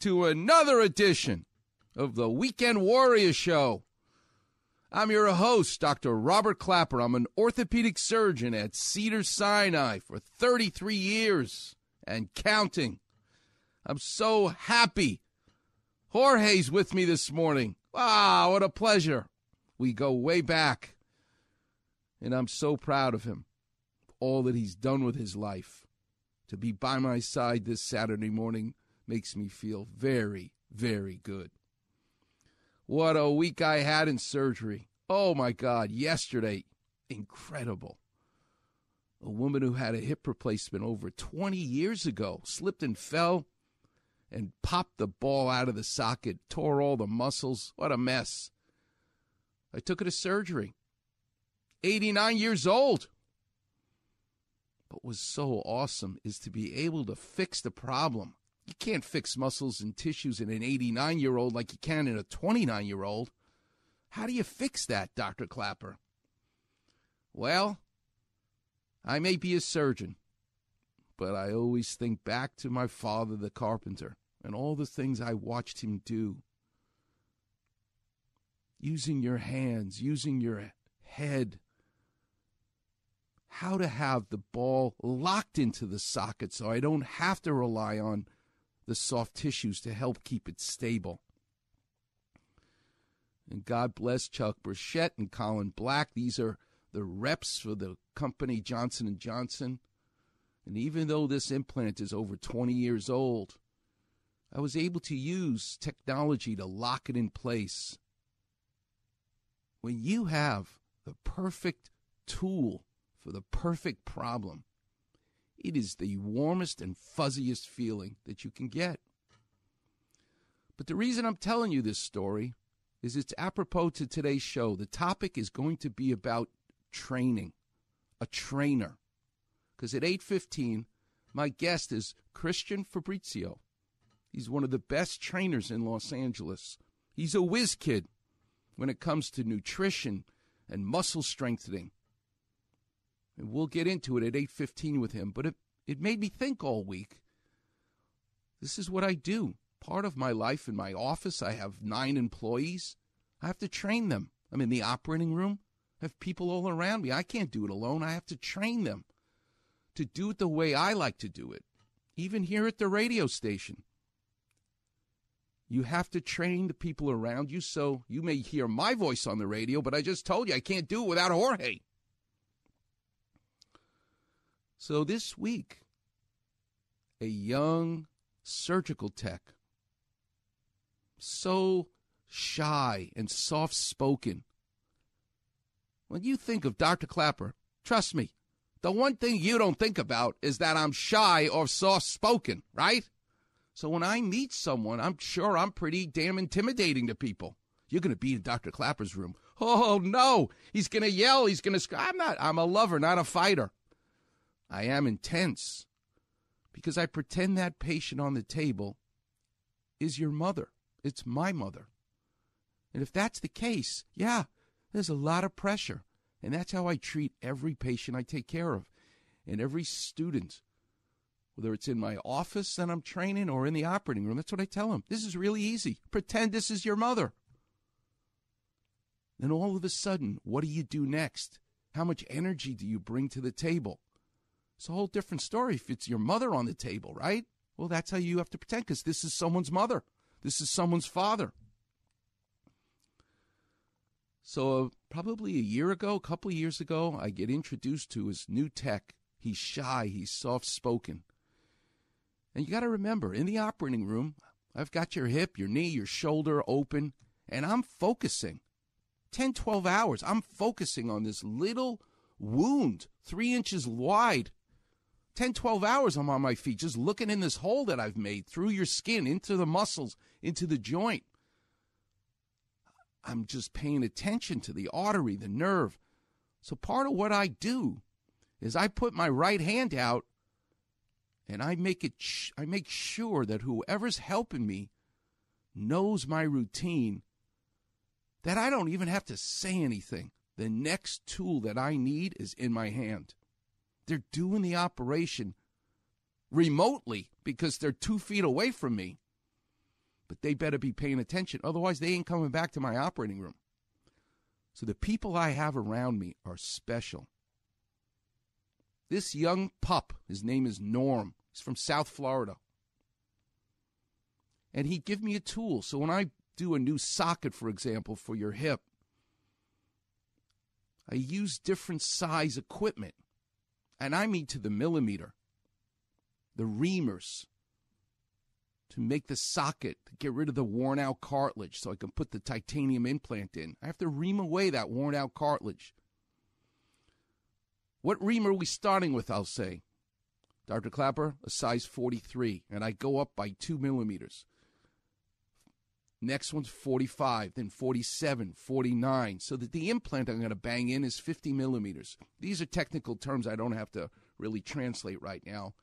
to another edition of the Weekend Warrior Show. I'm your host, Dr. Robert Clapper. I'm an orthopedic surgeon at Cedar Sinai for 33 years and counting. I'm so happy. Jorge's with me this morning. Wow, what a pleasure. We go way back, and I'm so proud of him, all that he's done with his life. To be by my side this Saturday morning makes me feel very, very good. What a week I had in surgery. Oh my God, yesterday, incredible. A woman who had a hip replacement over 20 years ago slipped and fell and popped the ball out of the socket, tore all the muscles. What a mess. I took her to surgery. 89 years old. But was so awesome is to be able to fix the problem. You can't fix muscles and tissues in an 89 year old like you can in a 29 year old. How do you fix that, Dr. Clapper? Well, I may be a surgeon, but I always think back to my father, the carpenter, and all the things I watched him do. Using your hands, using your head, how to have the ball locked into the socket so I don't have to rely on the soft tissues to help keep it stable. And God bless Chuck Burchett and Colin Black. These are the reps for the company Johnson and Johnson. And even though this implant is over 20 years old, I was able to use technology to lock it in place. When you have the perfect tool for the perfect problem, it is the warmest and fuzziest feeling that you can get. But the reason I'm telling you this story is it's apropos to today's show. The topic is going to be about training, a trainer. Because at 8:15, my guest is Christian Fabrizio. He's one of the best trainers in Los Angeles. He's a whiz kid when it comes to nutrition and muscle strengthening. We'll get into it at 8:15 with him, but it it made me think all week. This is what I do. Part of my life in my office, I have 9 employees. I have to train them. I'm in the operating room. I have people all around me. I can't do it alone. I have to train them to do it the way I like to do it. Even here at the radio station. You have to train the people around you so you may hear my voice on the radio, but I just told you I can't do it without Jorge. So this week, a young surgical tech, so shy and soft spoken. When you think of Dr. Clapper, trust me, the one thing you don't think about is that I'm shy or soft spoken, right? So when I meet someone, I'm sure I'm pretty damn intimidating to people. You're going to be in Dr. Clapper's room. Oh, no. He's going to yell. He's going to. I'm not. I'm a lover, not a fighter. I am intense because I pretend that patient on the table is your mother. It's my mother. And if that's the case, yeah, there's a lot of pressure. And that's how I treat every patient I take care of and every student, whether it's in my office that I'm training or in the operating room. That's what I tell them. This is really easy. Pretend this is your mother. Then all of a sudden, what do you do next? How much energy do you bring to the table? It's a whole different story if it's your mother on the table, right? Well, that's how you have to pretend because this is someone's mother. This is someone's father. So, uh, probably a year ago, a couple of years ago, I get introduced to his new tech. He's shy, he's soft spoken. And you got to remember, in the operating room, I've got your hip, your knee, your shoulder open, and I'm focusing 10, 12 hours. I'm focusing on this little wound, three inches wide, 10, 12 hours I'm on my feet just looking in this hole that I've made through your skin, into the muscles, into the joint. I'm just paying attention to the artery, the nerve. So part of what I do is I put my right hand out and I make it sh- I make sure that whoever's helping me knows my routine that I don't even have to say anything. The next tool that I need is in my hand. They're doing the operation remotely because they're two feet away from me. But they better be paying attention. Otherwise, they ain't coming back to my operating room. So the people I have around me are special. This young pup, his name is Norm. He's from South Florida. And he'd give me a tool. So when I do a new socket, for example, for your hip, I use different size equipment. And I mean to the millimeter. The reamers to make the socket, to get rid of the worn out cartilage so I can put the titanium implant in. I have to ream away that worn out cartilage. What ream are we starting with, I'll say? Dr. Clapper, a size 43, and I go up by two millimeters. Next one's 45, then 47, 49, so that the implant I'm going to bang in is 50 millimeters. These are technical terms I don't have to really translate right now.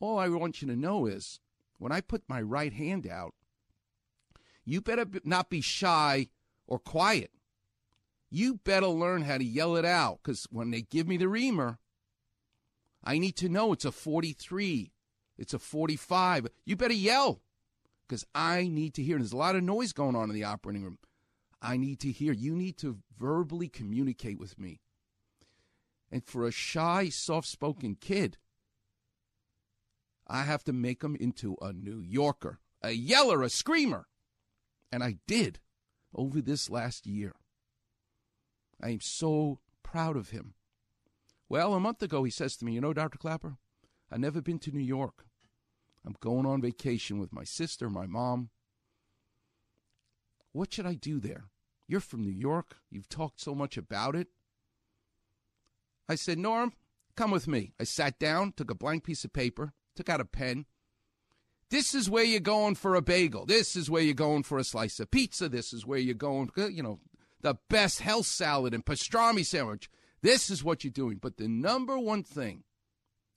All I want you to know is when I put my right hand out, you better not be shy or quiet. You better learn how to yell it out because when they give me the reamer, I need to know it's a 43, it's a 45. You better yell because I need to hear. And there's a lot of noise going on in the operating room. I need to hear. You need to verbally communicate with me. And for a shy, soft spoken kid, I have to make him into a New Yorker, a yeller, a screamer. And I did over this last year. I am so proud of him. Well, a month ago, he says to me, You know, Dr. Clapper, I've never been to New York. I'm going on vacation with my sister, my mom. What should I do there? You're from New York. You've talked so much about it. I said, Norm, come with me. I sat down, took a blank piece of paper, took out a pen. This is where you're going for a bagel. This is where you're going for a slice of pizza. This is where you're going, you know, the best health salad and pastrami sandwich. This is what you're doing. But the number one thing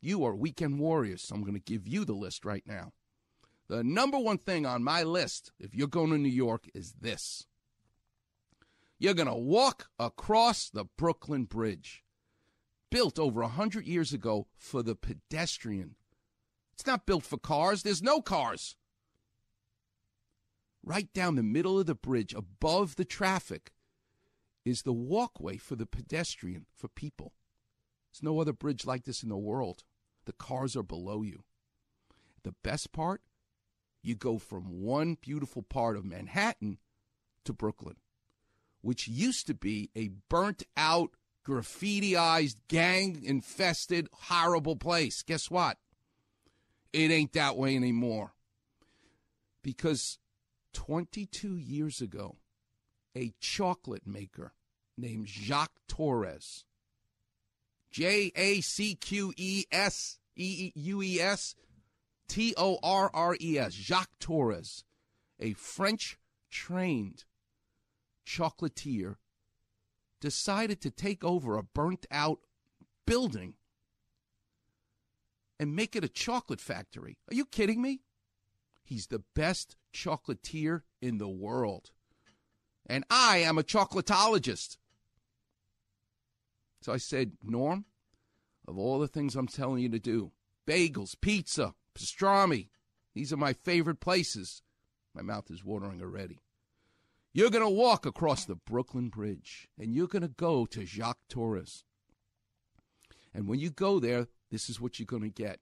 you are weekend warriors, so I'm going to give you the list right now. The number one thing on my list, if you're going to New York, is this you're going to walk across the Brooklyn Bridge, built over a 100 years ago for the pedestrian. It's not built for cars, there's no cars. Right down the middle of the bridge, above the traffic, is the walkway for the pedestrian, for people. There's no other bridge like this in the world. The cars are below you. The best part, you go from one beautiful part of Manhattan to Brooklyn, which used to be a burnt out, graffitiized, gang infested, horrible place. Guess what? It ain't that way anymore. Because 22 years ago, a chocolate maker named Jacques Torres J A C Q E S E U E S T O R R E S, Jacques Torres, a French trained chocolatier, decided to take over a burnt out building and make it a chocolate factory. Are you kidding me? He's the best chocolatier in the world. And I am a chocolatologist. So I said, Norm, of all the things I'm telling you to do, bagels, pizza, pastrami, these are my favorite places. My mouth is watering already. You're going to walk across the Brooklyn Bridge and you're going to go to Jacques Torres. And when you go there, this is what you're going to get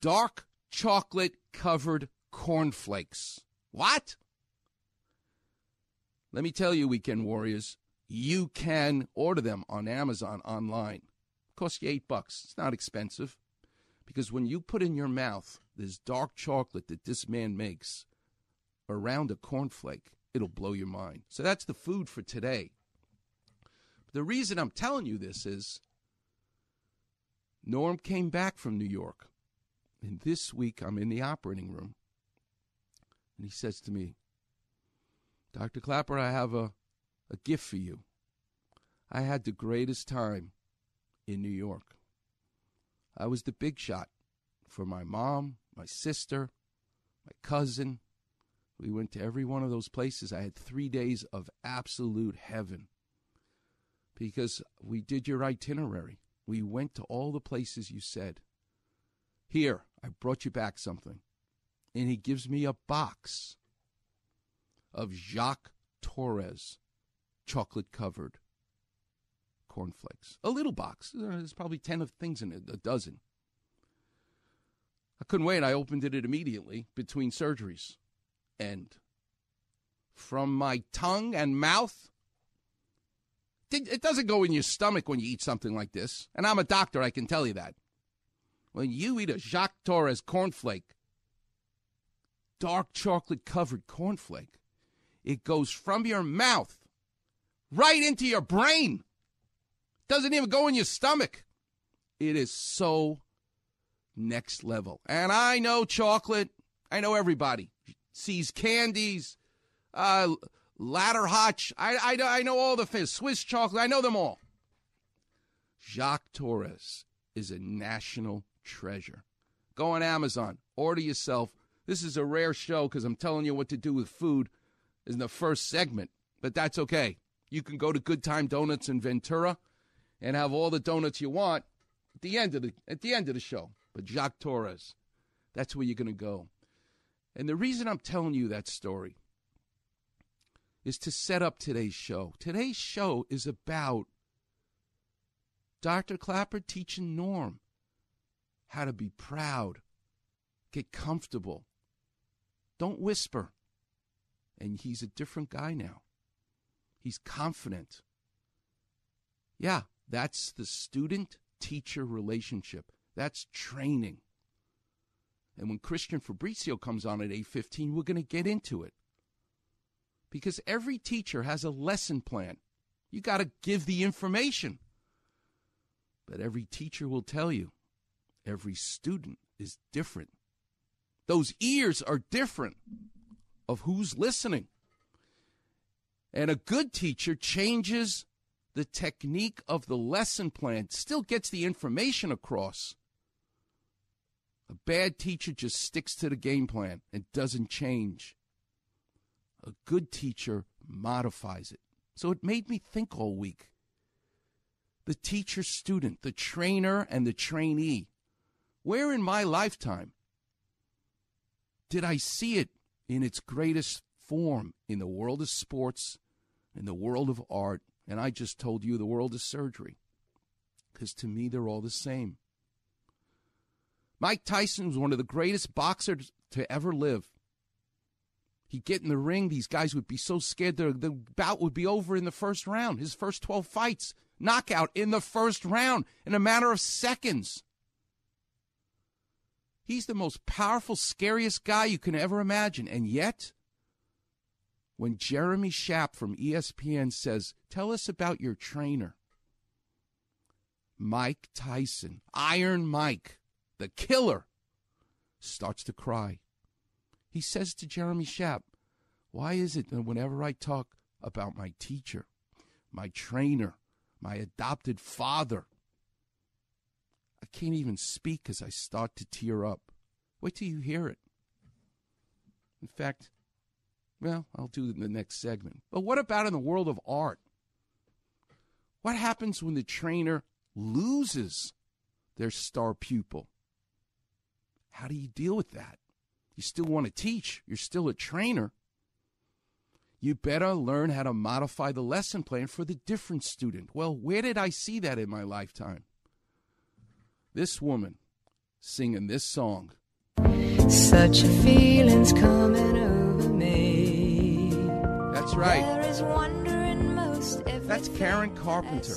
dark chocolate covered cornflakes. What? Let me tell you, weekend warriors, you can order them on Amazon online. It costs you eight bucks. It's not expensive. Because when you put in your mouth this dark chocolate that this man makes around a cornflake, it'll blow your mind. So that's the food for today. But the reason I'm telling you this is Norm came back from New York. And this week I'm in the operating room. And he says to me, Dr. Clapper, I have a, a gift for you. I had the greatest time in New York. I was the big shot for my mom, my sister, my cousin. We went to every one of those places. I had three days of absolute heaven because we did your itinerary. We went to all the places you said. Here, I brought you back something. And he gives me a box of Jacques Torres chocolate covered cornflakes. A little box. Uh, There's probably 10 of things in it, a dozen. I couldn't wait. I opened it immediately between surgeries. And from my tongue and mouth, it doesn't go in your stomach when you eat something like this. And I'm a doctor, I can tell you that. When you eat a Jacques Torres cornflake, dark chocolate covered cornflake, it goes from your mouth right into your brain. Doesn't even go in your stomach. It is so next level. And I know chocolate. I know everybody See's Candies, uh, Ladder Hotch. I, I, I know all the fizz. Swiss chocolate. I know them all. Jacques Torres is a national treasure. Go on Amazon. Order yourself. This is a rare show because I'm telling you what to do with food in the first segment, but that's okay. You can go to Good Time Donuts in Ventura and have all the donuts you want at the end of the at the end of the show. But Jacques Torres, that's where you're going to go. And the reason I'm telling you that story is to set up today's show. Today's show is about Dr. Clapper teaching Norm how to be proud, get comfortable, don't whisper. And he's a different guy now. He's confident. Yeah, that's the student teacher relationship. That's training. And when Christian Fabrizio comes on at 8:15, we're going to get into it. Because every teacher has a lesson plan. You got to give the information. But every teacher will tell you every student is different. Those ears are different of who's listening. And a good teacher changes the technique of the lesson plan, still gets the information across. A bad teacher just sticks to the game plan and doesn't change. A good teacher modifies it. So it made me think all week. The teacher student, the trainer, and the trainee. Where in my lifetime did I see it in its greatest form in the world of sports, in the world of art, and I just told you the world of surgery. Because to me, they're all the same. Mike Tyson was one of the greatest boxers to ever live. He'd get in the ring, these guys would be so scared the, the bout would be over in the first round. His first 12 fights, knockout in the first round in a matter of seconds. He's the most powerful, scariest guy you can ever imagine. And yet, when Jeremy Schaap from ESPN says, Tell us about your trainer, Mike Tyson, Iron Mike, the killer, starts to cry. He says to Jeremy Schaap, Why is it that whenever I talk about my teacher, my trainer, my adopted father, I can't even speak as I start to tear up. Wait till you hear it. In fact, well, I'll do it in the next segment. But what about in the world of art? What happens when the trainer loses their star pupil? How do you deal with that? You still want to teach, you're still a trainer. You better learn how to modify the lesson plan for the different student. Well, where did I see that in my lifetime? this woman singing this song. Such a feeling's coming over right. That's Karen Carpenter.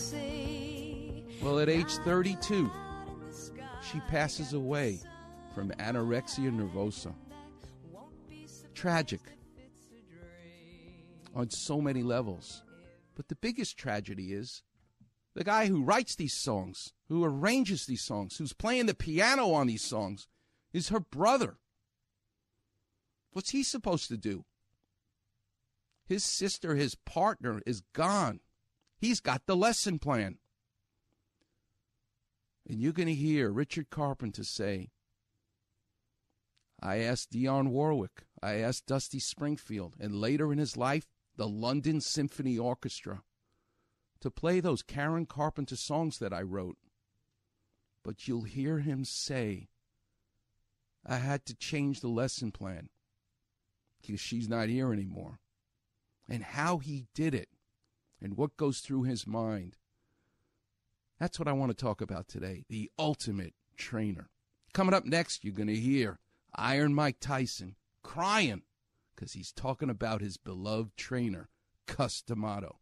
Well, at age 32, she passes away from anorexia nervosa. Tragic on so many levels. But the biggest tragedy is the guy who writes these songs, who arranges these songs, who's playing the piano on these songs, is her brother. What's he supposed to do? His sister, his partner, is gone. He's got the lesson plan. And you're going to hear Richard Carpenter say, I asked Dionne Warwick, I asked Dusty Springfield, and later in his life, the London Symphony Orchestra to play those Karen Carpenter songs that I wrote. But you'll hear him say, I had to change the lesson plan because she's not here anymore. And how he did it and what goes through his mind. That's what I want to talk about today the ultimate trainer. Coming up next, you're going to hear Iron Mike Tyson crying because he's talking about his beloved trainer, Cus D'Amato.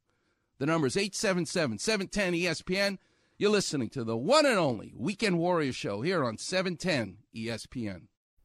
The number is 877 710 ESPN. You're listening to the one and only Weekend Warrior Show here on 710 ESPN.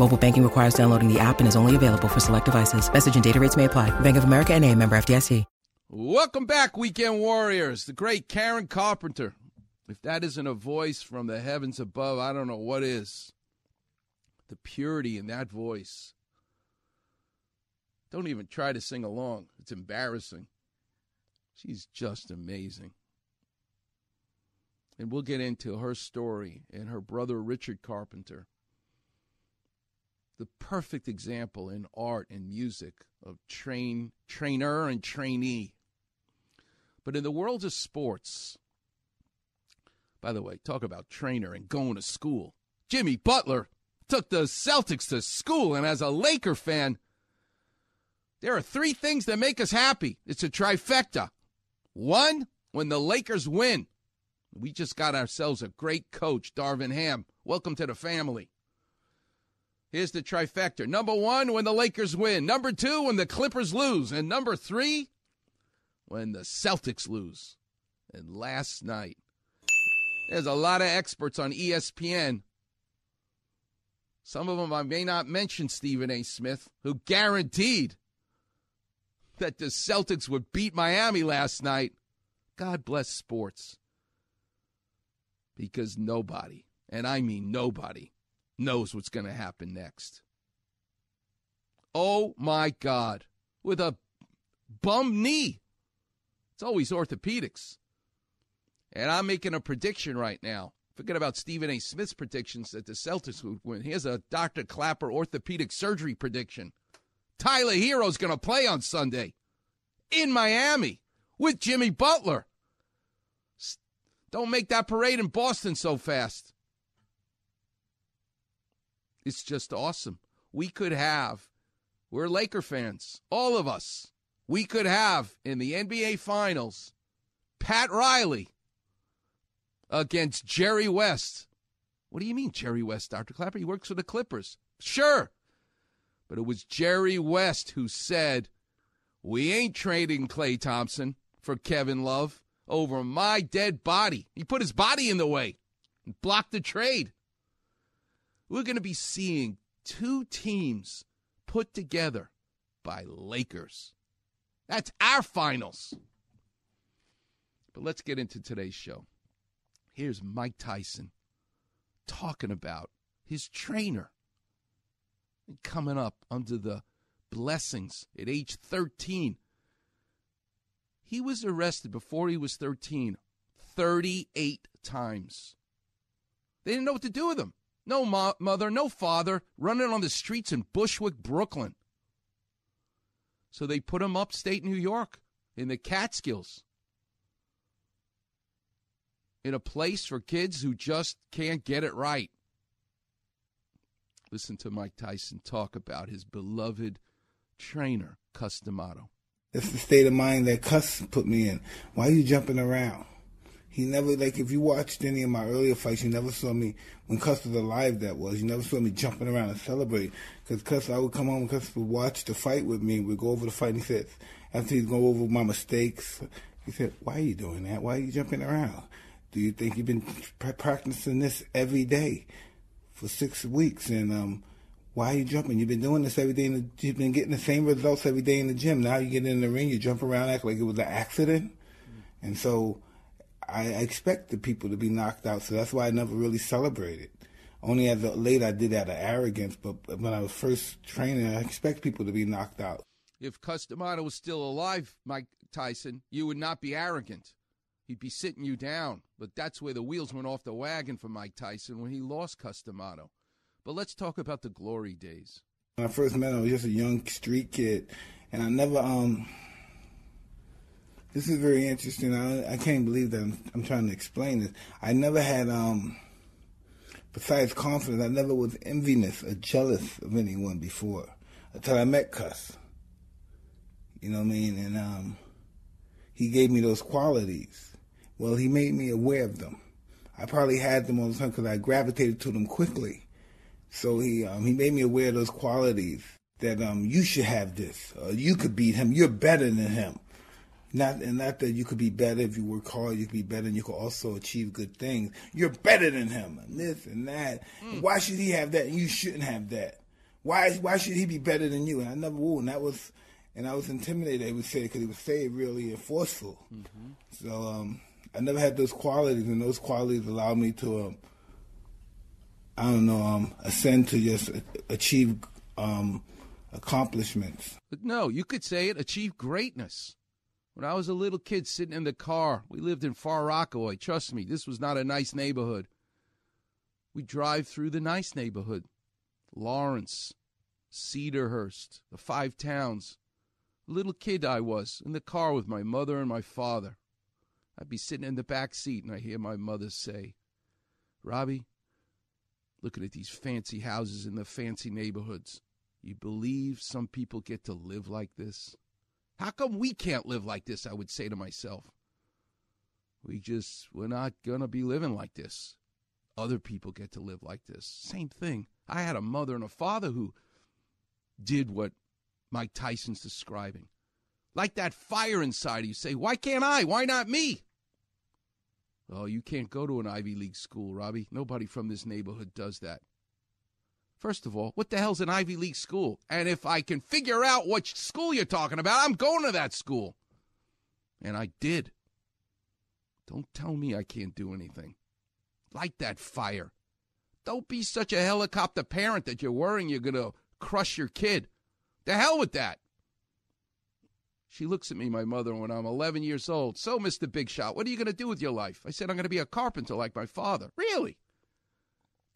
Mobile banking requires downloading the app and is only available for select devices. Message and data rates may apply. Bank of America and a member FDIC. Welcome back, Weekend Warriors. The great Karen Carpenter. If that isn't a voice from the heavens above, I don't know what is. The purity in that voice. Don't even try to sing along. It's embarrassing. She's just amazing. And we'll get into her story and her brother Richard Carpenter. The perfect example in art and music of train trainer and trainee. But in the world of sports, by the way, talk about trainer and going to school. Jimmy Butler took the Celtics to school, and as a Laker fan, there are three things that make us happy. It's a trifecta. One, when the Lakers win. We just got ourselves a great coach, Darvin Ham. Welcome to the family. Here's the trifecta. Number one, when the Lakers win. Number two, when the Clippers lose. And number three, when the Celtics lose. And last night, there's a lot of experts on ESPN. Some of them I may not mention Stephen A. Smith, who guaranteed that the Celtics would beat Miami last night. God bless sports. Because nobody, and I mean nobody, knows what's going to happen next. Oh my God. With a bum knee. It's always orthopedics. And I'm making a prediction right now. Forget about Stephen A. Smith's predictions that the Celtics would win. Here's a Dr. Clapper orthopedic surgery prediction. Tyler Herro's going to play on Sunday in Miami with Jimmy Butler. Don't make that parade in Boston so fast. It's just awesome. We could have, we're Laker fans, all of us. We could have in the NBA Finals Pat Riley against Jerry West. What do you mean, Jerry West, Dr. Clapper? He works for the Clippers. Sure. But it was Jerry West who said, We ain't trading Klay Thompson for Kevin Love over my dead body. He put his body in the way and blocked the trade. We're going to be seeing two teams put together by Lakers. That's our finals. But let's get into today's show. Here's Mike Tyson talking about his trainer coming up under the blessings at age 13. He was arrested before he was 13 38 times. They didn't know what to do with him. No mo- mother, no father, running on the streets in Bushwick, Brooklyn. So they put him upstate New York in the Catskills in a place for kids who just can't get it right. Listen to Mike Tyson talk about his beloved trainer, Cus D'Amato. It's the state of mind that Cus put me in. Why are you jumping around? He never like if you watched any of my earlier fights, you never saw me when Cus was alive. That was you never saw me jumping around and celebrate because Cus I would come home and Cus would watch the fight with me. We'd go over the fight. and He said after he'd go over my mistakes, he said, "Why are you doing that? Why are you jumping around? Do you think you've been practicing this every day for six weeks and um?" Why are you jumping? You've been doing this every day. The, you've been getting the same results every day in the gym. Now you get in the ring, you jump around, act like it was an accident. Mm-hmm. And so I expect the people to be knocked out. So that's why I never really celebrated. Only as a late I did out of arrogance, but when I was first training, I expect people to be knocked out. If Cus D'Amato was still alive, Mike Tyson, you would not be arrogant. He'd be sitting you down. But that's where the wheels went off the wagon for Mike Tyson when he lost Cus D'Amato. But let's talk about the glory days. When I first met him, I was just a young street kid, and I never. um This is very interesting. I, I can't believe that I'm, I'm trying to explain this. I never had, um besides confidence, I never was envious or jealous of anyone before until I met Cus. You know what I mean? And um, he gave me those qualities. Well, he made me aware of them. I probably had them all the time because I gravitated to them quickly. So he um, he made me aware of those qualities that um, you should have this. Uh, you could beat him. You're better than him. Not and not that you could be better if you work hard. You could be better, and you could also achieve good things. You're better than him, and this and that. Mm. Why should he have that? and You shouldn't have that. Why why should he be better than you? And I never would. And that was and I was intimidated. They would say because he would say it really and forceful. Mm-hmm. So um, I never had those qualities, and those qualities allowed me to. Um, I don't know, um, ascend to just achieve um, accomplishments. But no, you could say it, achieve greatness. When I was a little kid sitting in the car, we lived in Far Rockaway. Trust me, this was not a nice neighborhood. We drive through the nice neighborhood Lawrence, Cedarhurst, the five towns. Little kid I was, in the car with my mother and my father. I'd be sitting in the back seat and I hear my mother say, Robbie, looking at these fancy houses in the fancy neighborhoods. You believe some people get to live like this? How come we can't live like this? I would say to myself. We just, we're not going to be living like this. Other people get to live like this. Same thing. I had a mother and a father who did what Mike Tyson's describing. Like that fire inside you say, why can't I? Why not me? Oh, you can't go to an Ivy League school, Robbie. Nobody from this neighborhood does that. First of all, what the hell's an Ivy League school? And if I can figure out which school you're talking about, I'm going to that school. And I did. Don't tell me I can't do anything. Light that fire. Don't be such a helicopter parent that you're worrying you're going to crush your kid. The hell with that. She looks at me, my mother, when I'm 11 years old. So, Mr. Big Shot, what are you going to do with your life? I said, I'm going to be a carpenter like my father. Really?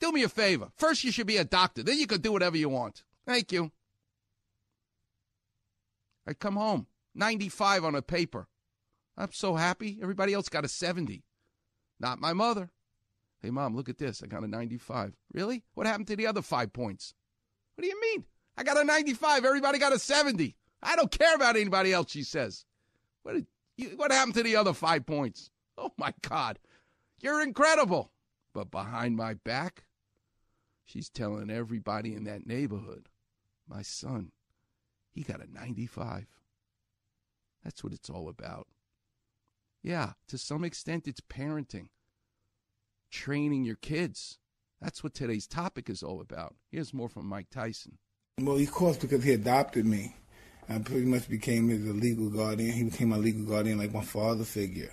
Do me a favor. First, you should be a doctor. Then you can do whatever you want. Thank you. I come home, 95 on a paper. I'm so happy. Everybody else got a 70. Not my mother. Hey, mom, look at this. I got a 95. Really? What happened to the other five points? What do you mean? I got a 95. Everybody got a 70. I don't care about anybody else, she says. What, did you, what happened to the other five points? Oh, my God. You're incredible. But behind my back, she's telling everybody in that neighborhood, my son, he got a 95. That's what it's all about. Yeah, to some extent, it's parenting, training your kids. That's what today's topic is all about. Here's more from Mike Tyson. Well, of course, because he adopted me. I pretty much became his legal guardian. He became my legal guardian, like my father figure.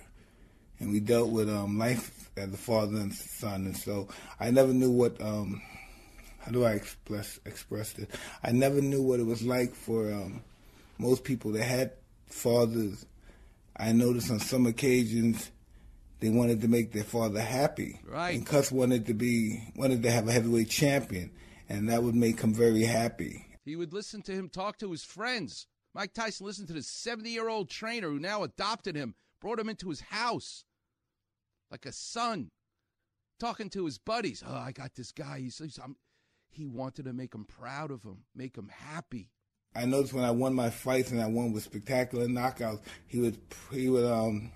And we dealt with um, life as a father and son. And so I never knew what, um, how do I express express it? I never knew what it was like for um, most people that had fathers. I noticed on some occasions they wanted to make their father happy. Right. And Cus wanted to be wanted to have a heavyweight champion, and that would make him very happy. He would listen to him talk to his friends. Mike Tyson listened to this 70 year old trainer who now adopted him, brought him into his house like a son, talking to his buddies. Oh, I got this guy. He's, he's he wanted to make him proud of him, make him happy. I noticed when I won my fights and I won with spectacular knockouts, he would he would um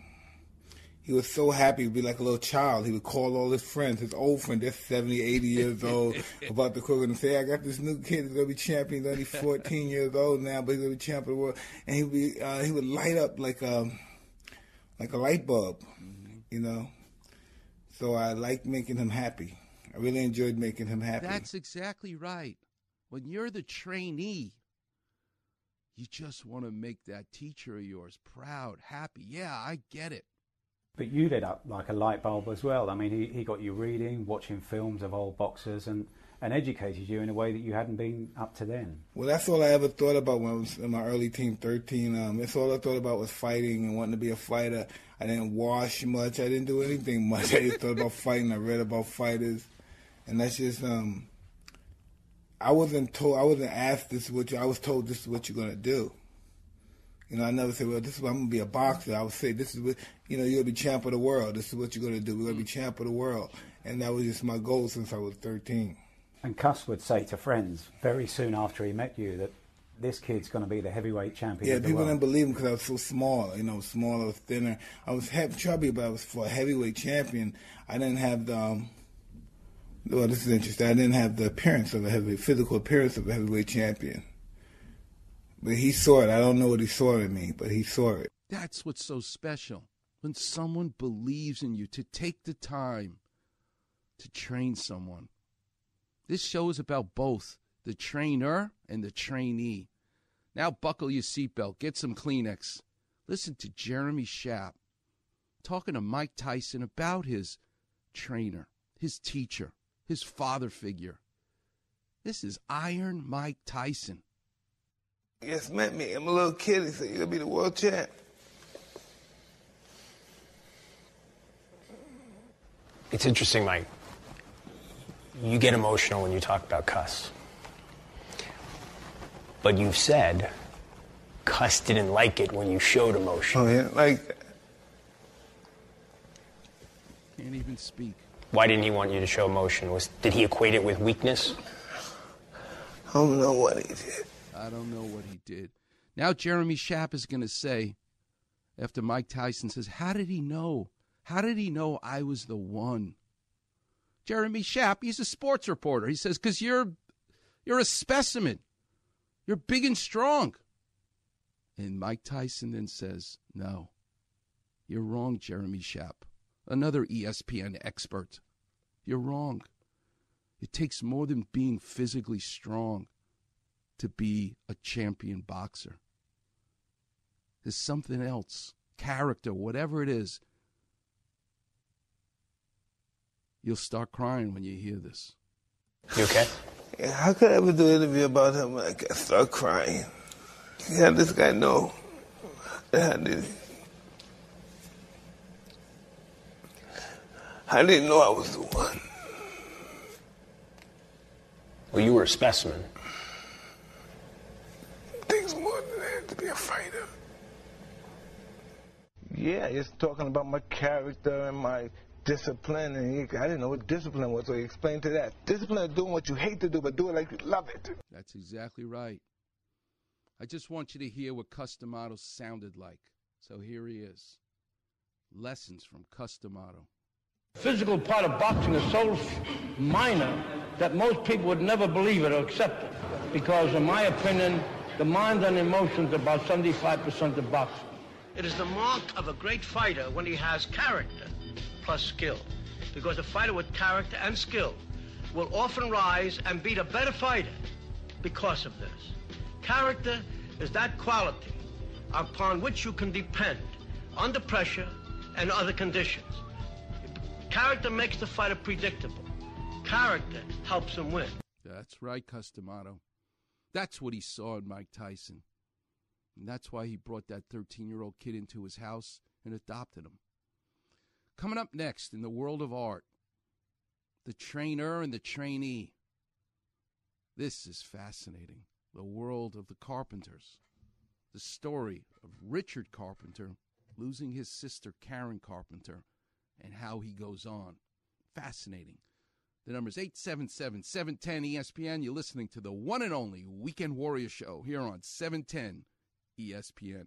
he was so happy he'd be like a little child. He would call all his friends, his old friend, that's 70, 80 years old, about the cook and say, I got this new kid that's going to be champion. He's only 14 years old now, but he's going to be champion of the world. And he would, be, uh, he would light up like a, um, like a light bulb, mm-hmm. you know. So I like making him happy. I really enjoyed making him happy. That's exactly right. When you're the trainee, you just want to make that teacher of yours proud, happy. Yeah, I get it. But you lit up like a light bulb as well. I mean, he, he got you reading, watching films of old boxers, and, and educated you in a way that you hadn't been up to then. Well, that's all I ever thought about when I was in my early teen, 13. Um, that's all I thought about was fighting and wanting to be a fighter. I didn't wash much. I didn't do anything much. I just thought about fighting. I read about fighters. And that's just, um, I wasn't told, I wasn't asked this is what you, I was told this is what you're going to do. You know, I never said, well, this is what I'm going to be a boxer. I would say, this is what, you know, you're going to be champ of the world. This is what you're going to do. We're going to be champ of the world. And that was just my goal since I was 13. And Cus would say to friends very soon after he met you that this kid's going to be the heavyweight champion. Yeah, people didn't believe him because I was so small. You know, small, I was thinner. I was chubby, but I was for a heavyweight champion. I didn't have the. Um, well, this is interesting. I didn't have the appearance of a heavyweight, physical appearance of a heavyweight champion. But he saw it. I don't know what he saw in me, but he saw it. That's what's so special. When someone believes in you to take the time to train someone. This show is about both the trainer and the trainee. Now buckle your seatbelt, get some Kleenex. Listen to Jeremy Schaap talking to Mike Tyson about his trainer, his teacher, his father figure. This is Iron Mike Tyson. Yes, met me. I'm a little kid. He said, You'll be the world champ. It's interesting, Mike. You get emotional when you talk about Cus. But you've said Cus didn't like it when you showed emotion. Oh, yeah, like Can't even speak. Why didn't he want you to show emotion? Was did he equate it with weakness? I don't know what he did. I don't know what he did. Now Jeremy Schaap is going to say, after Mike Tyson says, How did he know? How did he know I was the one? Jeremy Schaap, he's a sports reporter. He says, Because you're, you're a specimen. You're big and strong. And Mike Tyson then says, No, you're wrong, Jeremy Schaap. Another ESPN expert. You're wrong. It takes more than being physically strong to be a champion boxer. There's something else, character, whatever it is. You'll start crying when you hear this. You okay? How could I ever do an interview about him? when I start crying. Yeah, this guy know. How did he? I didn't know I was the one. Well, you were a specimen. Things more than to be a fighter. Yeah, it's talking about my character and my discipline, and he, I didn't know what discipline was, so he explained to that. Discipline is doing what you hate to do, but do it like you love it. That's exactly right. I just want you to hear what Cus D'Amato sounded like. So here he is. Lessons from Cus D'Amato. Physical part of boxing is so minor that most people would never believe it or accept it. Because in my opinion, the mind and emotions are about 75% of boxing. It is the mark of a great fighter when he has character plus skill. Because a fighter with character and skill will often rise and beat a better fighter because of this. Character is that quality upon which you can depend under pressure and other conditions. Character makes the fighter predictable. Character helps him win. That's right, Cus D'Amato. That's what he saw in Mike Tyson. And that's why he brought that 13 year old kid into his house and adopted him. Coming up next in the world of art, the trainer and the trainee. This is fascinating. The world of the Carpenters. The story of Richard Carpenter losing his sister Karen Carpenter and how he goes on. Fascinating. The number is 877 710 ESPN. You're listening to the one and only Weekend Warrior Show here on 710 ESPN.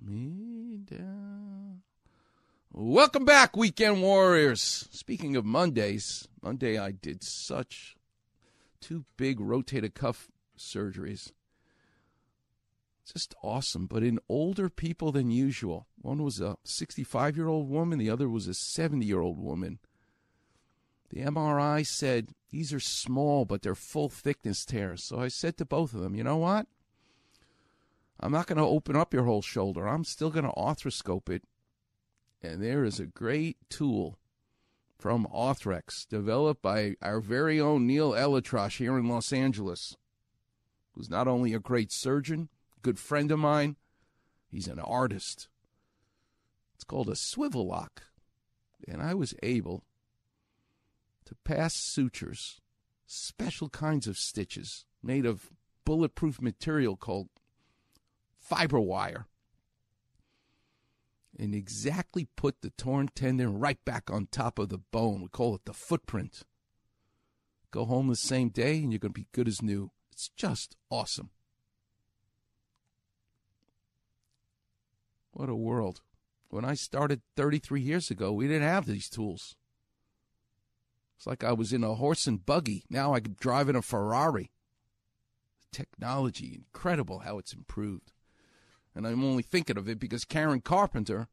me down. Welcome back, Weekend Warriors. Speaking of Mondays, Monday I did such two big rotator cuff surgeries. Just awesome, but in older people than usual. One was a 65 year old woman, the other was a 70 year old woman. The MRI said these are small, but they're full thickness tears. So I said to both of them, you know what? I'm not going to open up your whole shoulder. I'm still going to arthroscope it. And there is a great tool from Arthrex developed by our very own Neal ElAttrache here in Los Angeles, who's not only a great surgeon, good friend of mine, he's an artist. It's called a SwiveLock. And I was able to pass sutures, special kinds of stitches made of bulletproof material called FiberWire, and exactly put the torn tendon right back on top of the bone. We call it the footprint. Go home the same day and you're going to be good as new. It's just awesome. What a world. When I started 33 years ago, we didn't have these tools. It's like I was in a horse and buggy. Now I can drive in a Ferrari. Technology, incredible how it's improved. And I'm only thinking of it because Karen Carpenter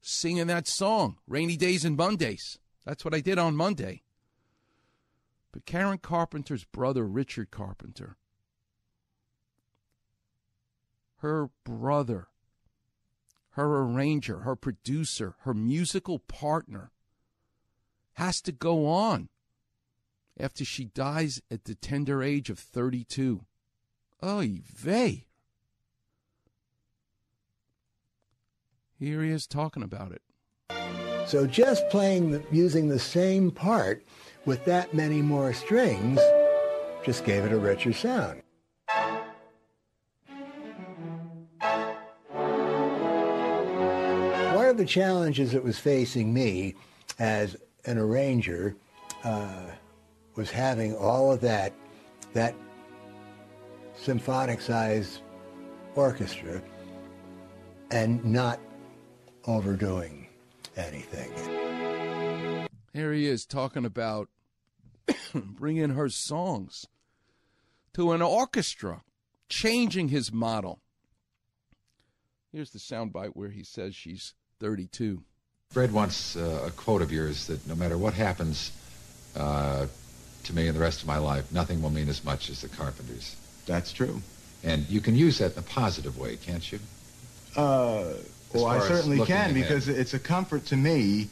singing that song, Rainy Days and Mondays. That's what I did on Monday. But Karen Carpenter's brother, Richard Carpenter, her brother, her arranger, her producer, her musical partner, has to go on after she dies at the tender age of 32. Oy vey. Here he is talking about it. So just playing, the, using the same part with that many more strings just gave it a richer sound. One of the challenges that was facing me as an arranger uh, was having all of that, that symphonic-sized orchestra and not overdoing anything. Here he is talking about bringing her songs to an orchestra, changing his model. Here's the soundbite where he says she's 32. Fred wants uh, a quote of yours that no matter what happens uh, to me in the rest of my life, nothing will mean as much as the Carpenters. That's true. And you can use that in a positive way, can't you? Uh, well, I certainly can ahead. because it's a comfort to me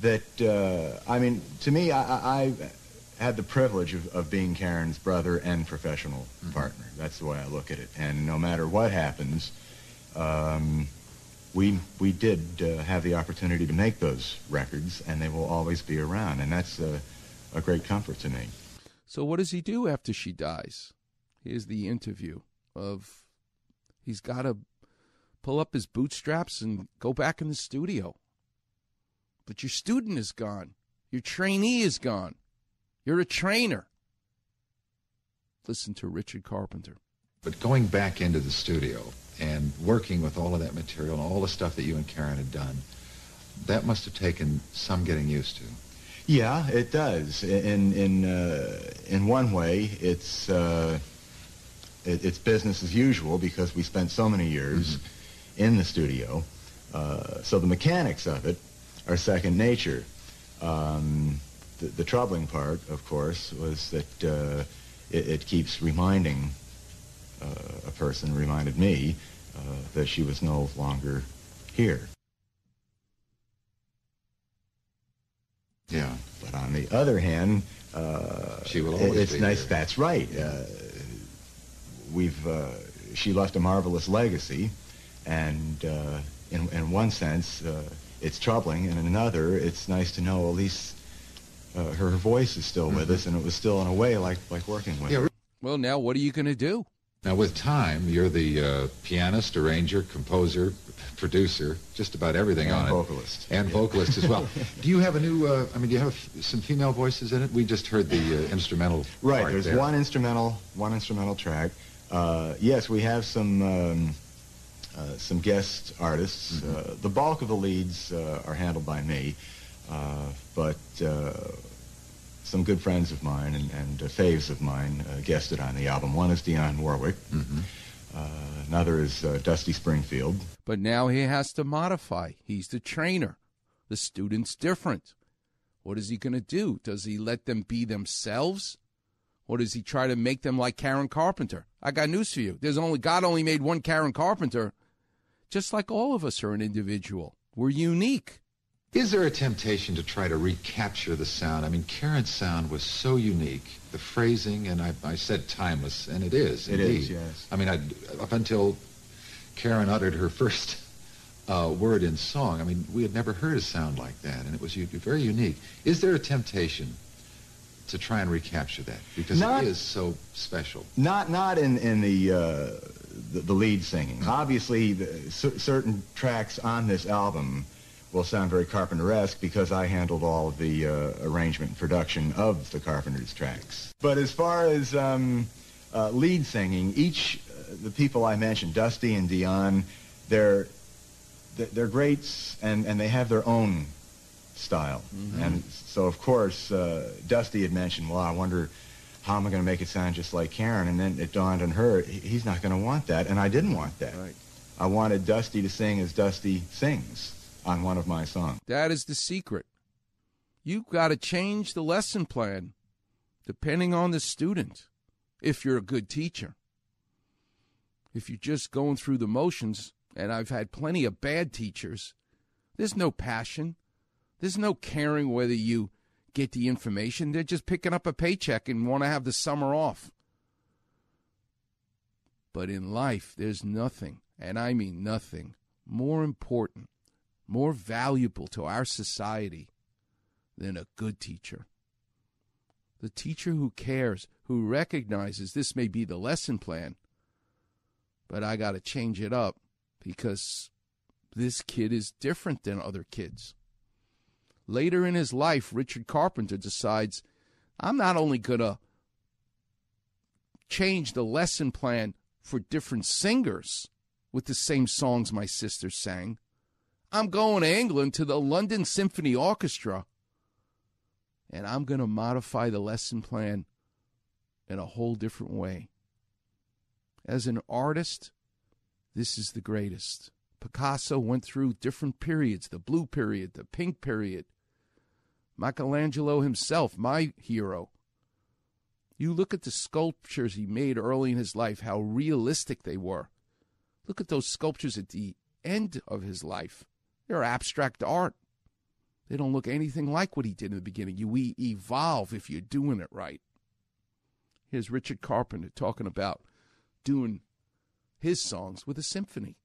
that, uh, I mean, to me, I, I I had the privilege of, of being Karen's brother and professional Mm-hmm. partner. That's the way I look at it. And no matter what happens, um, we we did uh, have the opportunity to make those records, and they will always be around, and that's a, a great comfort to me. So what does he do after she dies? Here's the interview of he's got to pull up his bootstraps and go back in the studio. But your student is gone. Your trainee is gone. You're a trainer. Listen to Richard Carpenter. But going back into the studio and working with all of that material and all the stuff that you and Karen had done, that must have taken some getting used to. Yeah, it does. In in uh, in one way, it's uh, it, it's business as usual because we spent so many years mm-hmm. In the studio. Uh, so the mechanics of it are second nature. Um, the, the, troubling part, of course, was that uh, it, it, keeps reminding uh, a person, reminded me, uh, that she was no longer here. Yeah. But on the other hand, uh, she will always it's be nice. Here. That's right. Uh, we've uh, she left a marvelous legacy, and uh, in in one sense, uh, it's troubling, and in another, it's nice to know at least uh, her voice is still mm-hmm. with us, and it was still in a way like like working with yeah. her. Well, now what are you going to do? Now, with time, you're the uh, pianist, arranger, composer, producer, just about everything and on vocalist. it. And yeah. vocalist as well. do you have a new, uh, I mean, do you have some female voices in it? We just heard the uh, instrumental Right, there's there. one instrumental, one instrumental track. Uh, yes, we have some, um, uh, some guest artists. Mm-hmm. Uh, the bulk of the leads are handled by me, but some good friends of mine and, and uh, faves of mine uh, guested on the album. One is Dionne Warwick. Mm-hmm. Uh, another is uh, Dusty Springfield. But now he has to modify. He's the trainer. The student's different. What is he going to do? Does he let them be themselves? Or does he try to make them like Karen Carpenter? I got news for you. There's only God only made one Karen Carpenter. Just like all of us are an individual. We're unique. Is there a temptation to try to recapture the sound? I mean, Karen's sound was so unique. The phrasing, and I, I said timeless, and it is. It indeed. is, yes. I mean, I, up until Karen uttered her first uh, word in song, I mean, we had never heard a sound like that, and it was very unique. Is there a temptation to try and recapture that because not, it is so special? Not, not in in the. Uh, the, the lead singing. Obviously, the, certain tracks on this album will sound very Carpenter-esque because I handled all of the uh, arrangement and production of the Carpenter's tracks. But as far as um, uh, lead singing, each uh, the people I mentioned, Dusty and Dionne, they're they're greats and, and they have their own style. Mm-hmm. And so, of course, uh, Dusty had mentioned, well, I wonder how am I going to make it sound just like Karen? And then it dawned on her, he's not going to want that. And I didn't want that. Right. I wanted Dusty to sing as Dusty sings on one of my songs. That is the secret. You've got to change the lesson plan depending on the student if you're a good teacher. If you're just going through the motions, and I've had plenty of bad teachers, there's no passion. There's no caring whether you get the information. They're just picking up a paycheck and want to have the summer off. But in life, there's nothing, and I mean nothing, more important more valuable to our society than a good teacher. The teacher who cares, who recognizes this may be the lesson plan, but I got to change it up because this kid is different than other kids. Later in his life, Richard Carpenter decides I'm not only going to change the lesson plan for different singers with the same songs my sisters sang, I'm going to England to the London Symphony Orchestra, and I'm going to modify the lesson plan in a whole different way. As an artist, this is the greatest. Picasso went through different periods the blue period, the pink period. Michelangelo himself, my hero. You look at the sculptures he made early in his life, how realistic they were. Look at those sculptures at the end of his life. They're abstract art. They don't look anything like what he did in the beginning. You evolve if you're doing it right. Here's Richard Carpenter talking about doing his songs with a symphony.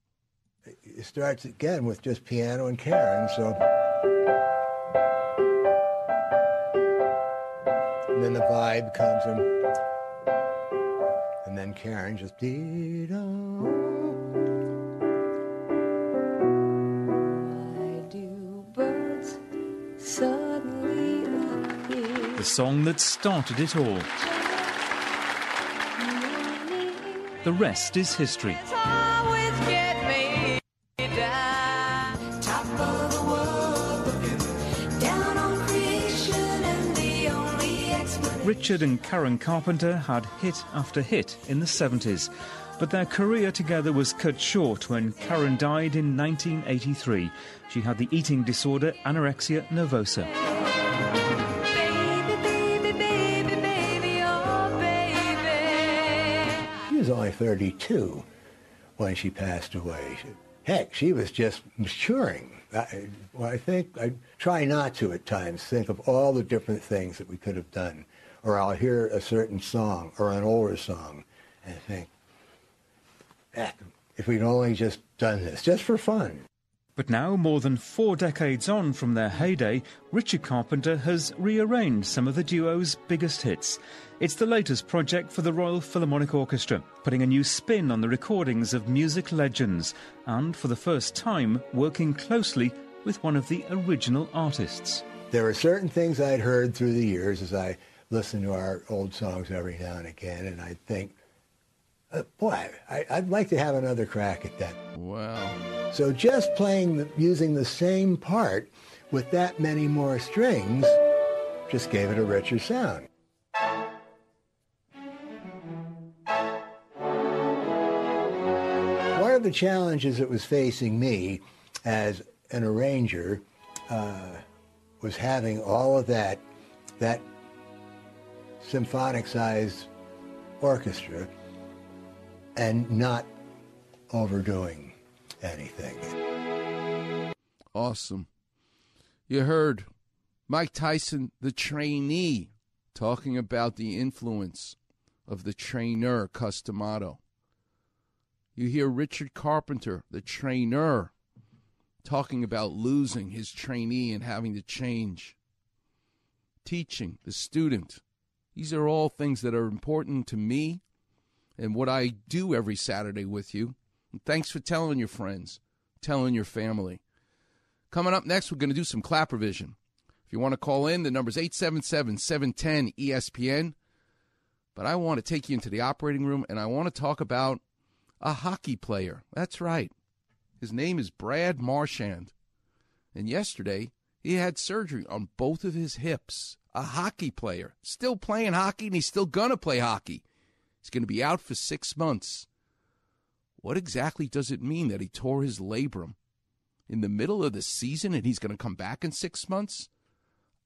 It starts again with just piano and Karen, so. And then the vibe comes in. And then Karen just. the song that started it all. The rest is history. Richard and Karen Carpenter had hit after hit in the 70s, but their career together was cut short when Karen died in 1983. She had the eating disorder anorexia nervosa. She was only 32 when she passed away. Heck, she was just maturing. I, well, I think I try not to at times think of all the different things that we could have done. Or I'll hear a certain song or an older song and think, eh, if we'd only just done this, just for fun. But now, more than four decades on from their heyday, Richard Carpenter has rearranged some of the duo's biggest hits. It's the latest project for the Royal Philharmonic Orchestra, putting a new spin on the recordings of music legends, and for the first time, working closely with one of the original artists. There were certain things I'd heard through the years as I listened to our old songs every now and again, and I'd think, uh, boy, I, would like to have another crack at that. Wow. So just playing, the, using the same part with that many more strings just gave it a richer sound. One of the challenges that was facing me as an arranger uh, was having all of that, that symphonic-sized orchestra and not overdoing anything. Awesome. You heard Mike Tyson, the trainee, talking about the influence of the trainer Cus D'Amato. You hear Richard Carpenter, the trainer, talking about losing his trainee and having to change. Teaching the student. These are all things that are important to me and what I do every Saturday with you. And thanks for telling your friends, telling your family. Coming up next, we're going to do some Klapper vision. If you want to call in, the number's 877 710 ESPN. But I want to take you into the operating room and I want to talk about a hockey player. That's right. His name is Brad Marchand. And yesterday, he had surgery on both of his hips. A hockey player, still playing hockey, and he's still going to play hockey. He's going to be out for six months. What exactly does it mean that he tore his labrum in the middle of the season and he's going to come back in six months?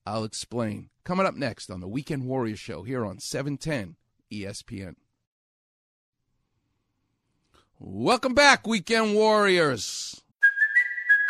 I'll explain. Coming up next on the Weekend Warrior Show here on 710 ESPN. Welcome back, Weekend Warriors.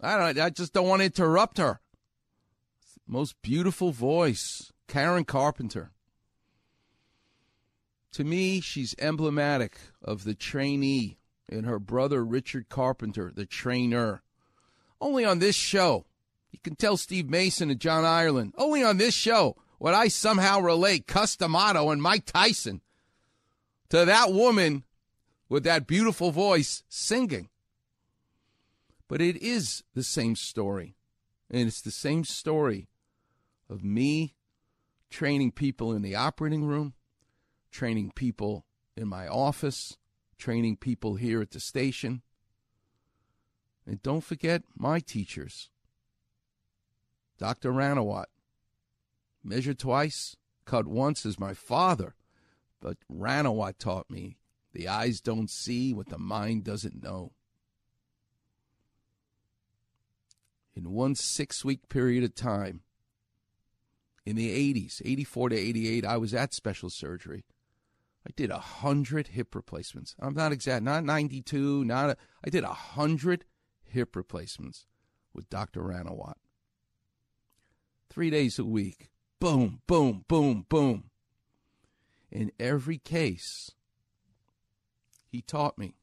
I don't. I just don't want to interrupt her. Most beautiful voice, Karen Carpenter. To me, she's emblematic of the trainee and her brother Richard Carpenter, the trainer. Only on this show, you can tell Steve Mason and John Ireland. Only on this show would I somehow relate Cus D'Amato and Mike Tyson to that woman with that beautiful voice singing. But it is the same story. And it's the same story of me training people in the operating room, training people in my office, training people here at the station. And don't forget my teachers. Dr. Ranawat. Measure twice, cut once is my father. But Ranawat taught me the eyes don't see what the mind doesn't know. In one six week period of time in the 80s, 84 to 88, I was at special surgery. I did a hundred hip replacements. I'm not exact, not 92, not a, I did a hundred hip replacements with Dr. Ranawat. Three days a week. Boom, boom, boom, boom. In every case, he taught me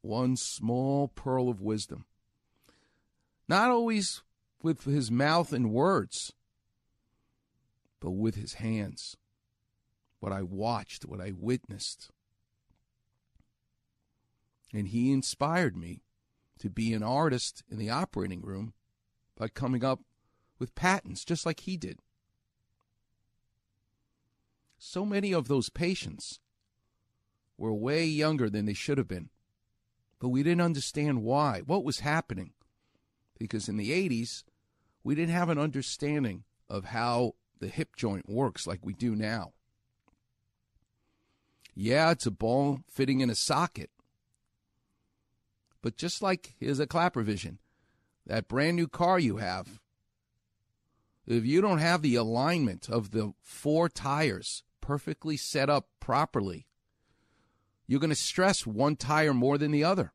one small pearl of wisdom. Not always with his mouth and words, but with his hands. What I watched, what I witnessed. And he inspired me to be an artist in the operating room by coming up with patents just like he did. So many of those patients were way younger than they should have been. But we didn't understand why, what was happening. Because in the 80s, we didn't have an understanding of how the hip joint works like we do now. Yeah, it's a ball fitting in a socket. But just like here's a Klapper vision, that brand new car you have, if you don't have the alignment of the four tires perfectly set up properly, you're going to stress one tire more than the other.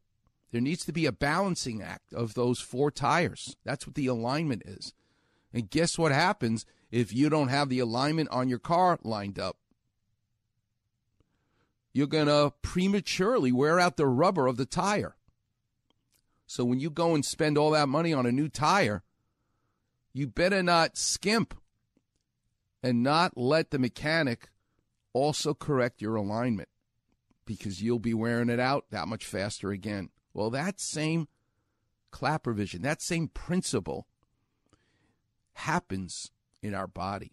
There needs to be a balancing act of those four tires. That's what the alignment is. And guess what happens if you don't have the alignment on your car lined up? You're going to prematurely wear out the rubber of the tire. So when you go and spend all that money on a new tire, you better not skimp and not let the mechanic also correct your alignment because you'll be wearing it out that much faster again. Well, that same Klapper vision, that same principle happens in our body.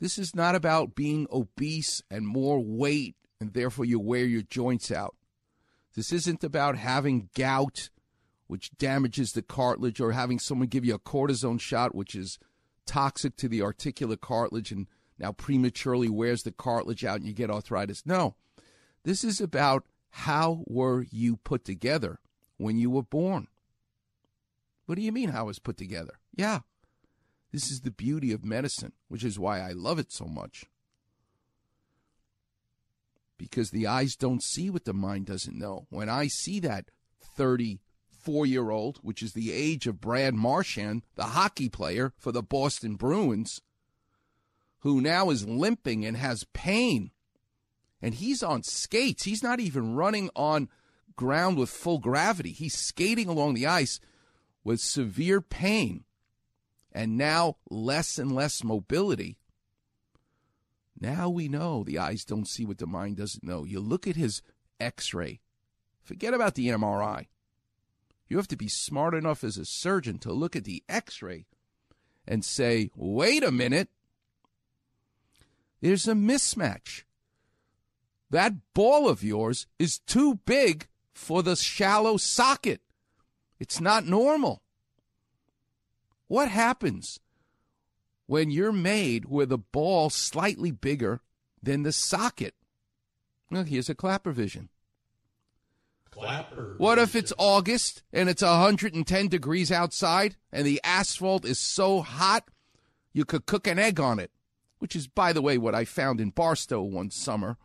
This is not about being obese and more weight and therefore you wear your joints out. This isn't about having gout, which damages the cartilage, or having someone give you a cortisone shot, which is toxic to the articular cartilage and now prematurely wears the cartilage out and you get arthritis. No, this is about how were you put together when you were born. What do you mean how was put together? Yeah. This is the beauty of medicine, which is why I love it so much. Because the eyes don't see what the mind doesn't know. When I see that 34 year old, which is the age of Brad Marchand, the hockey player for the Boston Bruins, who now is limping and has pain. And he's on skates. He's not even running on ground with full gravity. He's skating along the ice with severe pain and now less and less mobility. Now we know the eyes don't see what the mind doesn't know. You look at his x ray, forget about the MRI. You have to be smart enough as a surgeon to look at the x ray and say, wait a minute, there's a mismatch. That ball of yours is too big for the shallow socket. It's not normal. What happens when you're made with a ball slightly bigger than the socket? Well, here's a Klapper vision. Klapper. What if it's August and it's 110 degrees outside and the asphalt is so hot you could cook an egg on it? which is, by the way, what I found in Barstow one summer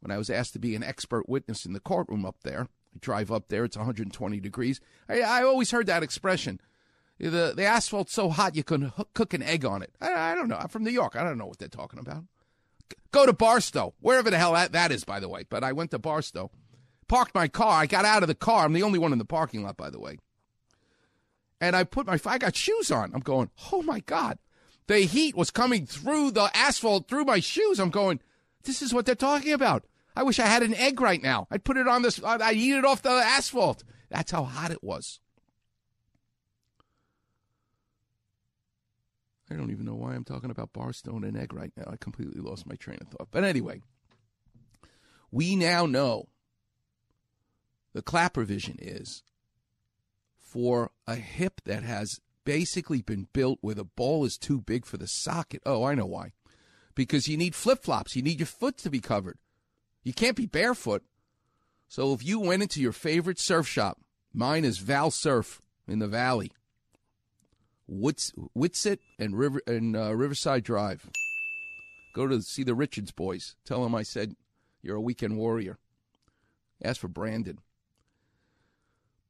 when I was asked to be an expert witness in the courtroom up there. I drive up there, it's 120 degrees. I, I always heard that expression. The, the asphalt's so hot you can cook an egg on it. I, I don't know. I'm from New York. I don't know what they're talking about. Go to Barstow, wherever the hell that, that is, by the way. But I went to Barstow, parked my car. I got out of the car. I'm the only one in the parking lot, by the way. And I put my, I got shoes on. I'm going, oh my God the heat was coming through the asphalt through my shoes. I'm going, this is what they're talking about. I wish I had an egg right now. I'd put it on this, I'd eat it off the asphalt. That's how hot it was. I don't even know why I'm talking about Barstow and egg right now. I completely lost my train of thought. But anyway, we now know the Klapper vision is for a hip that has basically been built where the ball is too big for the socket. Oh, I know why. Because you need flip flops. You need your foot to be covered. You can't be barefoot. So if you went into your favorite surf shop, mine is Val Surf in the Valley, Wits, Whitsett and River and uh, Riverside Drive. Go to see the Richards boys. Tell them I said you're a weekend warrior. Ask for Brandon.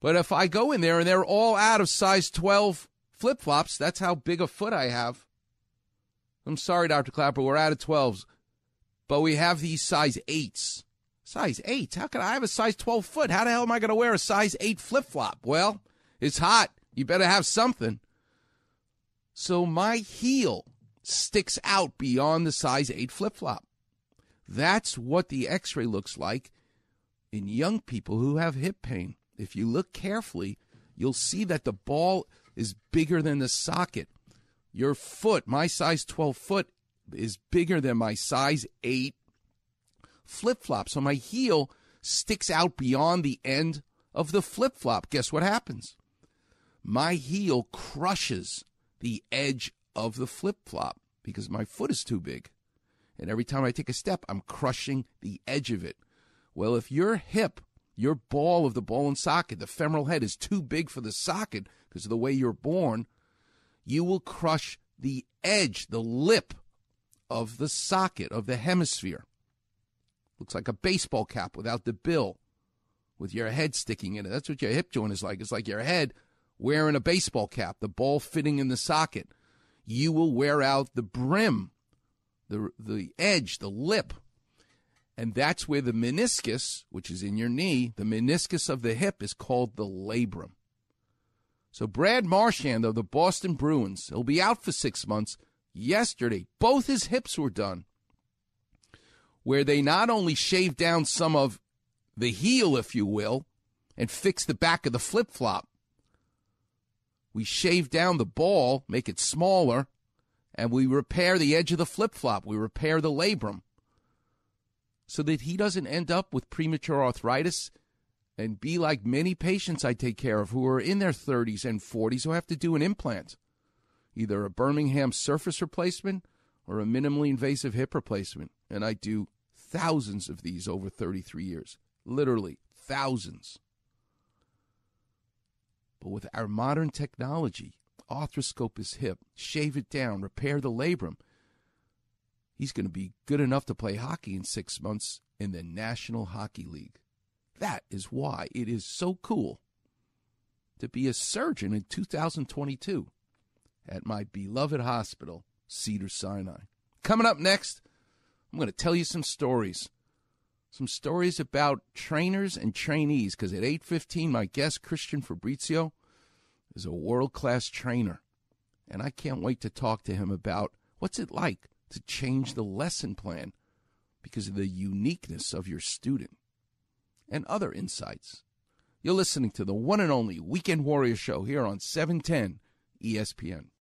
But if I go in there and they're all out of size 12 flip flops. That's how big a foot I have. I'm sorry, Dr. Klapper, we're out of 12s, but we have these size 8s. Size 8? How can I have a size 12 foot? How the hell am I going to wear a size 8 flip flop? Well, it's hot. You better have something. So my heel sticks out beyond the size 8 flip flop. That's what the x ray looks like in young people who have hip pain. If you look carefully, you'll see that the ball is bigger than the socket. Your foot, my size 12 foot, is bigger than my size 8 flip flop. So my heel sticks out beyond the end of the flip flop. Guess what happens? My heel crushes the edge of the flip flop because my foot is too big. And every time I take a step, I'm crushing the edge of it. Well, if your hip, your ball of the ball and socket, the femoral head is too big for the socket because of the way you're born, you will crush the edge, the lip of the socket of the hemisphere. Looks like a baseball cap without the bill, with your head sticking in it. That's what your hip joint is like. It's like your head wearing a baseball cap, the ball fitting in the socket. You will wear out the brim, the, the edge, the lip. And that's where the meniscus, which is in your knee, the meniscus of the hip is called the labrum. So Brad Marchand of the Boston Bruins, he'll be out for six months. Yesterday, both his hips were done where they not only shave down some of the heel, if you will, and fix the back of the flip flop, we shave down the ball, make it smaller, and we repair the edge of the flip flop. We repair the labrum so that he doesn't end up with premature arthritis and be like many patients I take care of who are in their 30s and 40s who have to do an implant, either a Birmingham surface replacement or a minimally invasive hip replacement. And I do thousands of these over 33 years. Literally, thousands. But with our modern technology, arthroscope his hip, shave it down, repair the labrum, he's going to be good enough to play hockey in six months in the National Hockey League. That is why it is so cool to be a surgeon in 2022 at my beloved hospital, Cedar Sinai. Coming up next, I'm going to tell you some stories. Some stories about trainers and trainees because at 8:15 my guest Christian Fabrizio is a world-class trainer. And I can't wait to talk to him about what's it like to change the lesson plan because of the uniqueness of your student and other insights. You're listening to the one and only Weekend Warrior Show here on 710 ESPN.